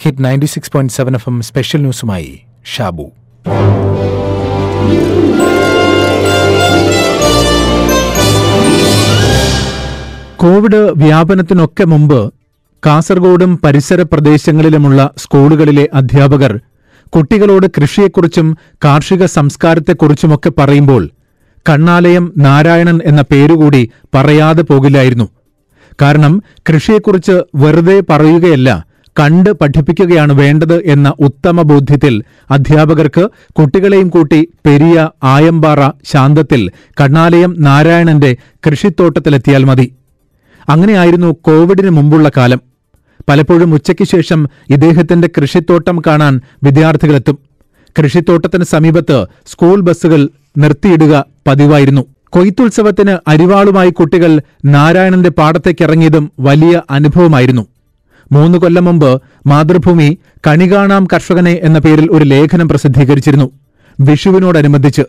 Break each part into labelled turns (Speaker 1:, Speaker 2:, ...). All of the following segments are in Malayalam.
Speaker 1: Hit ninety six point seven F M special ന്യൂസുമായി Shabu. Covid വ്യാപനത്തിനൊക്കെ മുമ്പ് കാസർഗോഡും പരിസര പ്രദേശങ്ങളിലുമുള്ള സ്കൂളുകളിലെ അധ്യാപകർ കുട്ടികളോട് കൃഷിയെക്കുറിച്ചും കാർഷിക സംസ്കാരത്തെക്കുറിച്ചുമൊക്കെ പറയുമ്പോൾ കണ്ണാലയം നാരായണൻ എന്ന പേരുകൂടി പറയാതെ പോകില്ലായിരുന്നു. കാരണം കൃഷിയെക്കുറിച്ച് വെറുതെ പറയുകയല്ല കണ്ട് പഠിപ്പിക്കുകയാണ് വേണ്ടത് എന്ന ഉത്തമ ബോധ്യത്തിൽ അധ്യാപകർക്ക് കുട്ടികളെയും കൂട്ടി പെരിയ ആയമ്പാറ ശാന്തത്തിൽ കണ്ണാലയം നാരായണന്റെ കൃഷിത്തോട്ടത്തിലെത്തിയാൽ മതി. അങ്ങനെയായിരുന്നു കോവിഡിന് മുമ്പുള്ള കാലം. പലപ്പോഴും ഉച്ചയ്ക്ക് ശേഷം ഇദ്ദേഹത്തിന്റെ കൃഷിത്തോട്ടം കാണാൻ വിദ്യാർത്ഥികളെത്തും. കൃഷിത്തോട്ടത്തിന് സമീപത്ത് സ്കൂൾ ബസ്സുകൾ നിർത്തിയിടുക പതിവായിരുന്നു. കൊയ്ത്തുത്സവത്തിന് അരിവാളുമായി കുട്ടികൾ നാരായണന്റെ പാടത്തേക്കിറങ്ങിയതും വലിയ അനുഭവമായിരുന്നു. മൂന്ന് കൊല്ലം മുമ്പ് മാതൃഭൂമി കണികാണാം കർഷകനെ എന്ന പേരിൽ ഒരു ലേഖനം പ്രസിദ്ധീകരിച്ചിരുന്നു. വിഷുവിനോടനുബന്ധിച്ച്.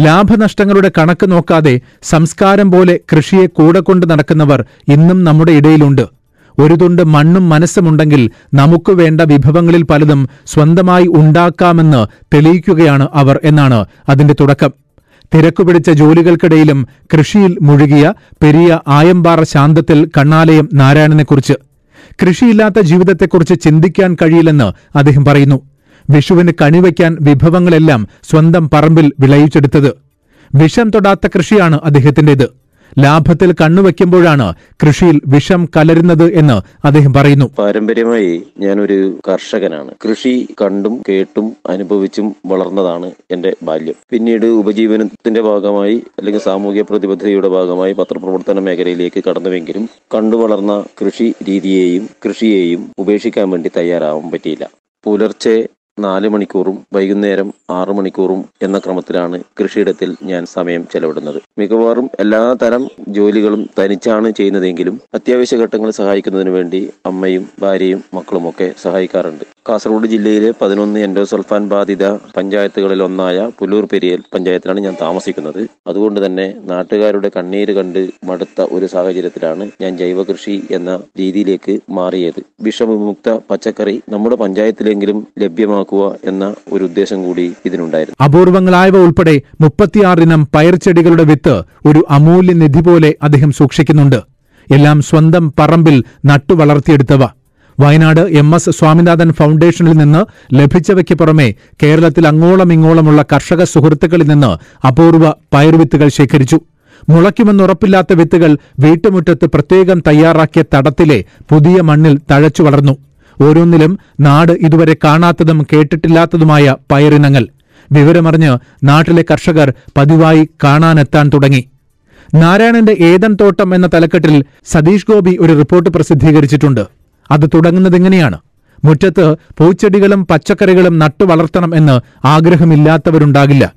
Speaker 1: ലാഭനഷ്ടങ്ങളുടെ കണക്ക് നോക്കാതെ സംസ്കാരം പോലെ കൃഷിയെ കൂടെ കൊണ്ട് നടക്കുന്നവർ ഇന്നും നമ്മുടെ ഇടയിലുണ്ട്. ഒരു തുണ്ട് മണ്ണും മനസ്സുമുണ്ടെങ്കിൽ നമുക്ക് വേണ്ട വിഭവങ്ങളിൽ പലതും സ്വന്തമായി ഉണ്ടാക്കാമെന്ന് തെളിയിക്കുകയാണ് അവർ എന്നാണ് അതിന്റെ തുടക്കം. തിരക്കുപിടിച്ച ജോലികൾക്കിടയിലും കൃഷിയിൽ മുഴുകിയ പെരിയ ആയമ്പാറ ശാന്തത്തിൽ കണ്ണാലയം നാരായണനെക്കുറിച്ച്. കൃഷിയില്ലാത്ത ജീവിതത്തെക്കുറിച്ച് ചിന്തിക്കാൻ കഴിയില്ലെന്ന് അദ്ദേഹം പറയുന്നു. വിഷുവിന് കണിവയ്ക്കാൻ വിഭവങ്ങളെല്ലാം സ്വന്തം പറമ്പിൽ വിളയിച്ചെടുത്തത്. വിഷം തൊടാത്ത കൃഷിയാണ് അദ്ദേഹത്തിന്റേത് ലാഭത്തിൽ കണ്ണുവെക്കുമ്പോഴാണ് കൃഷിയിൽ വിഷം കലരുന്നത് എന്ന് അദ്ദേഹം പറയുന്നു.
Speaker 2: പാരമ്പര്യമായി ഞാനൊരു കർഷകനാണ്. കൃഷി കണ്ടും കേട്ടും അനുഭവിച്ചും വളർന്നതാണ് എന്റെ ബാല്യം. പിന്നീട് ഉപജീവനത്തിന്റെ ഭാഗമായി അല്ലെങ്കിൽ സാമൂഹ്യ പ്രതിബദ്ധതയുടെ ഭാഗമായി പത്രപ്രവർത്തന മേഖലയിലേക്ക് കടന്നുവെങ്കിലും കണ്ടു വളർന്ന കൃഷി രീതിയെയും കൃഷിയെയും ഉപേക്ഷിക്കാൻ വേണ്ടി തയ്യാറാവാൻ പറ്റിയില്ല. പുലർച്ചെ നാല് മണിക്കൂറും വൈകുന്നേരം ആറ് മണിക്കൂറും എന്ന ക്രമത്തിലാണ് കൃഷിയിടത്തിൽ ഞാൻ സമയം ചെലവിടുന്നത്. മിക്കവാറും എല്ലാ തരം ജോലികളും തനിച്ചാണ് ചെയ്യുന്നതെങ്കിലും അത്യാവശ്യ ഘട്ടങ്ങൾ സഹായിക്കുന്നതിന് വേണ്ടി അമ്മയും ഭാര്യയും മക്കളുമൊക്കെ സഹായിക്കാറുണ്ട്. കാസർഗോഡ് ജില്ലയിലെ പതിനൊന്ന് എൻഡോസൾഫാൻ ബാധിത പഞ്ചായത്തുകളിൽ ഒന്നായ പുല്ലൂർ പെരിയൽ പഞ്ചായത്തിലാണ് ഞാൻ താമസിക്കുന്നത്. അതുകൊണ്ട് തന്നെ നാട്ടുകാരുടെ കണ്ണീര് കണ്ട് മടുത്ത ഒരു സാഹചര്യത്തിലാണ് ഞാൻ ജൈവ കൃഷി എന്ന രീതിയിലേക്ക് മാറിയത്. വിഷമുക്ത പച്ചക്കറി നമ്മുടെ പഞ്ചായത്തിലെങ്കിലും ലഭ്യമാക്കുക എന്ന ഒരു ഉദ്ദേശം കൂടി ഇതിനുണ്ടായിരുന്നു.
Speaker 1: അപൂർവങ്ങളായവ ഉൾപ്പെടെ മുപ്പത്തിയാറിനം പയർച്ചെടികളുടെ വിത്ത് ഒരു അമൂല്യ നിധി പോലെ അദ്ദേഹം സൂക്ഷിക്കുന്നുണ്ട്. എല്ലാം സ്വന്തം പറമ്പിൽ നട്ടു വളർത്തിയെടുത്തവ വയനാട് എം എസ് സ്വാമിനാഥൻ ഫൗണ്ടേഷനിൽ നിന്ന് ലഭിച്ചവയ്ക്ക് പുറമെ കേരളത്തിൽ അങ്ങോളം ഇങ്ങോളമുള്ള കർഷക സുഹൃത്തുക്കളിൽ നിന്ന് അപൂർവ പയർവിത്തുകൾ ശേഖരിച്ചു. മുളയ്ക്കുമെന്നുറപ്പില്ലാത്ത വിത്തുകൾ വീട്ടുമുറ്റത്ത് പ്രത്യേകം തയ്യാറാക്കിയ തടത്തിലെ പുതിയ മണ്ണിൽ തഴച്ചു വളർന്നു. ഓരോന്നിലും നാട് ഇതുവരെ കാണാത്തതും കേട്ടിട്ടില്ലാത്തതുമായ പയറിനങ്ങൾ. വിവരമറിഞ്ഞ് നാട്ടിലെ കർഷകർ പതിവായി കാണാനെത്താൻ തുടങ്ങി. നാരായണന്റെ ഏതൻ തോട്ടം എന്ന തലക്കെട്ടിൽ സതീഷ് ഗോപി ഒരു റിപ്പോർട്ട് പ്രസിദ്ധീകരിച്ചിട്ടുണ്ട്. അത് തുടങ്ങുന്നതെങ്ങനെയാണ് മുറ്റത്ത് പൂച്ചെടികളും പച്ചക്കറികളും നട്ടു വളർത്തണം എന്ന് ആഗ്രഹമില്ലാത്തവരുണ്ടാകില്ല.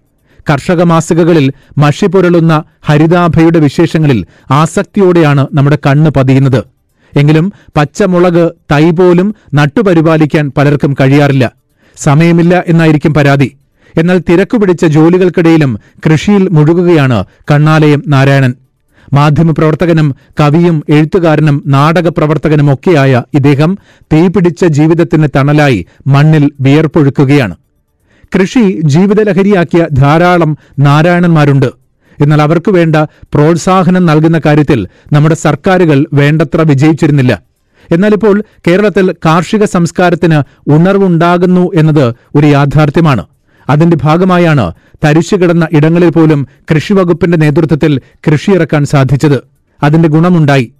Speaker 1: കർഷക മാസികകളിൽ മഷി പുരളുന്ന ഹരിതാഭയുടെ വിശേഷങ്ങളിൽ ആസക്തിയോടെയാണ് നമ്മുടെ കണ്ണ് പതിയുന്നത്. എങ്കിലും പച്ചമുളക് തൈ പോലും നട്ടുപരിപാലിക്കാൻ പലർക്കും കഴിയാറില്ല. സമയമില്ല എന്നായിരിക്കും പരാതി. എന്നാൽ തിരക്കുപിടിച്ച ജോലികൾക്കിടയിലും കൃഷിയിൽ മുഴുകുകയാണ് കണ്ണാലയം നാരായണൻ. മാധ്യമപ്രവർത്തകനും കവിയും എഴുത്തുകാരനും നാടക പ്രവർത്തകനുമൊക്കെയായ ഇദ്ദേഹം തീപിടിച്ച ജീവിതത്തിന് തണലായി മണ്ണിൽ വിയർപ്പൊഴുക്കുകയാണ്. കൃഷി ജീവിതലഹരിയാക്കിയ ധാരാളം നാരായണന്മാരുണ്ട്. എന്നാൽ അവർക്ക് വേണ്ട പ്രോത്സാഹനം നൽകുന്ന കാര്യത്തിൽ നമ്മുടെ സർക്കാരുകൾ വേണ്ടത്ര വിജയിച്ചിരുന്നില്ല. എന്നാലിപ്പോൾ കേരളത്തിൽ കാർഷിക സംസ്കാരത്തിന് ഉണർവുണ്ടാകുന്നു എന്നത് ഒരു യാഥാർത്ഥ്യമാണ്. അതിന്റെ ഭാഗമായാണ് തരിശുകിടന്ന ഇടങ്ങളിൽ പോലും കൃഷിവകുപ്പിന്റെ നേതൃത്വത്തിൽ കൃഷിയിറക്കാൻ സാധിച്ചത്. അതിന്റെ ഗുണമുണ്ടായി.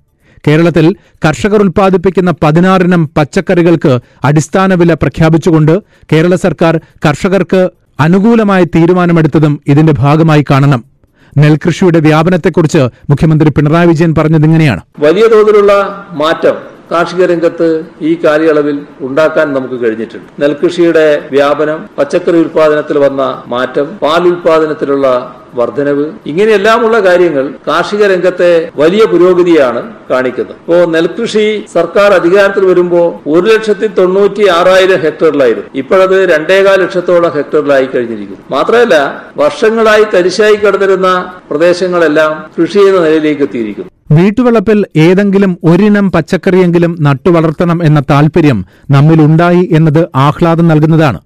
Speaker 1: കേരളത്തിൽ കർഷകർ ഉൽപ്പാദിപ്പിക്കുന്ന പതിനാറിനം പച്ചക്കറികൾക്ക് അടിസ്ഥാന വില പ്രഖ്യാപിച്ചുകൊണ്ട് കേരള സർക്കാർ കർഷകർക്ക് അനുകൂലമായ തീരുമാനമെടുത്തതും ഇതിന്റെ ഭാഗമായി കാണണം. നെൽകൃഷിയുടെ വ്യാപനത്തെക്കുറിച്ച് മുഖ്യമന്ത്രി പിണറായി വിജയൻ പറഞ്ഞതിങ്ങനെയാണ്.
Speaker 3: വലിയ തോതിലുള്ള മാറ്റം കാർഷിക രംഗത്ത് ഈ കാലയളവിൽ ഉണ്ടാക്കാൻ നമുക്ക് കഴിഞ്ഞിട്ടുണ്ട്. നെൽകൃഷിയുടെ വ്യാപനം പച്ചക്കറി ഉൽപാദനത്തിൽ വന്ന മാറ്റം പാൽ ഉൽപാദനത്തിലുള്ള വർധനവ് ഇങ്ങനെയെല്ലാമുള്ള കാര്യങ്ങൾ കാർഷിക രംഗത്തെ വലിയ പുരോഗതിയാണ് കാണിക്കുന്നത്. ഇപ്പോ നെൽകൃഷി സർക്കാർ അധികാരത്തിൽ വരുമ്പോൾ ഒരു ലക്ഷത്തി തൊണ്ണൂറ്റി ആറായിരം ഹെക്ടറിലായിരുന്നു. ഇപ്പോഴത് രണ്ടേകാൽ ലക്ഷത്തോളം ഹെക്ടറിലായി കഴിഞ്ഞിരിക്കുന്നു. മാത്രമല്ല വർഷങ്ങളായി തരിശായി കിടന്നിരുന്ന പ്രദേശങ്ങളെല്ലാം കൃഷി ചെയ്യുന്ന നിലയിലേക്ക് എത്തിയിരിക്കുന്നു.
Speaker 1: വീട്ടുവളപ്പിൽ ഏതെങ്കിലും ഒരിനം പച്ചക്കറിയെങ്കിലും നട്ടുവളർത്തണം എന്ന താൽപര്യം നമ്മിലുണ്ടായി എന്നത് ആഹ്ലാദം നൽകുന്നതാണ്.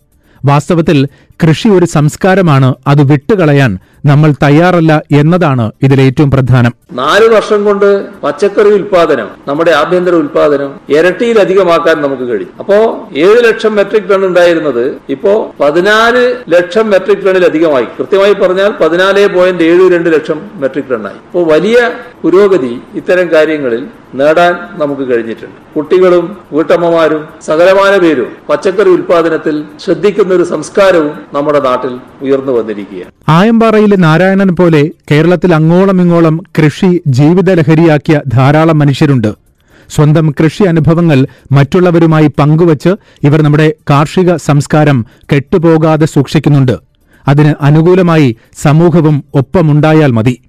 Speaker 1: വാസ്തവത്തിൽ കൃഷി ഒരു സംസ്കാരമാണ് അത് വിട്ടുകളയാൻ നമ്മൾ തയ്യാറല്ല എന്നതാണ് ഇതിലേറ്റവും പ്രധാനം.
Speaker 3: നാല് വർഷം കൊണ്ട് പച്ചക്കറി ഉൽപാദനം നമ്മുടെ ആഭ്യന്തര ഉൽപാദനം ഇരട്ടിയിലധികമാക്കാൻ നമുക്ക് കഴിയും. അപ്പോ ഏഴ് ലക്ഷം മെട്രിക് ടൺ ഉണ്ടായിരുന്നത് ഇപ്പോ പതിനാല് ലക്ഷം മെട്രിക് ടണ്ണിലധികമായി കൃത്യമായി പറഞ്ഞാൽ പതിനാല് പോയിന്റ് ഏഴ് രണ്ട് ലക്ഷം മെട്രിക് ടണ്ണായി. അപ്പോൾ വലിയ പുരോഗതി ഇത്തരം കാര്യങ്ങളിൽ നേടാൻ നമുക്ക് കഴിഞ്ഞിട്ടുണ്ട്. കുട്ടികളും വീട്ടമ്മമാരും സകലമായ പേരും പച്ചക്കറി ഉൽപാദനത്തിൽ ശ്രദ്ധിക്കുന്ന ഒരു സംസ്കാരവും നമ്മുടെ നാട്ടിൽ ഉയർന്നു വന്നിരിക്കുകയാണ്.
Speaker 1: ആയമ്പാറയിലെ നാരായണൻ പോലെ കേരളത്തിൽ അങ്ങോളം ഇങ്ങോളം കൃഷി ജീവിത ലഹരിയാക്കിയ ധാരാളം മനുഷ്യരുണ്ട്. സ്വന്തം കൃഷി അനുഭവങ്ങൾ മറ്റുള്ളവരുമായി പങ്കുവച്ച് ഇവർ നമ്മുടെ കാർഷിക സംസ്കാരം കെട്ടുപോകാതെ സൂക്ഷിക്കുന്നുണ്ട്. അതിന് അനുകൂലമായി സമൂഹവും ഒപ്പമുണ്ടായാൽ മതി.